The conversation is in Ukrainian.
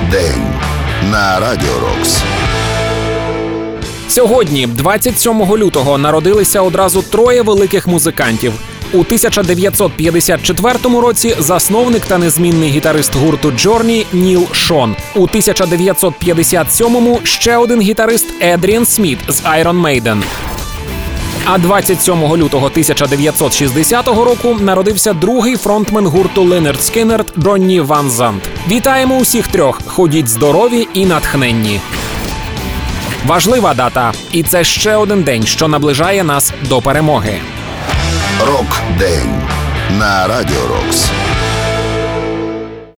Рок-день на Радіо Рокс. Сьогодні, 27 лютого, народилися одразу троє великих музикантів. У 1954 році засновник та незмінний гітарист гурту Джорні Ніл Шон. У 1957-му ще один гітарист Едріан Сміт з Iron Maiden. А 27 лютого 1960 року народився другий фронтмен гурту Ленард Скіннерд Ронні Ван Зант. Вітаємо усіх трьох! Ходіть здорові і натхненні. Важлива дата, і це ще один день, що наближає нас до перемоги. Рок-день на Радіо Рокс.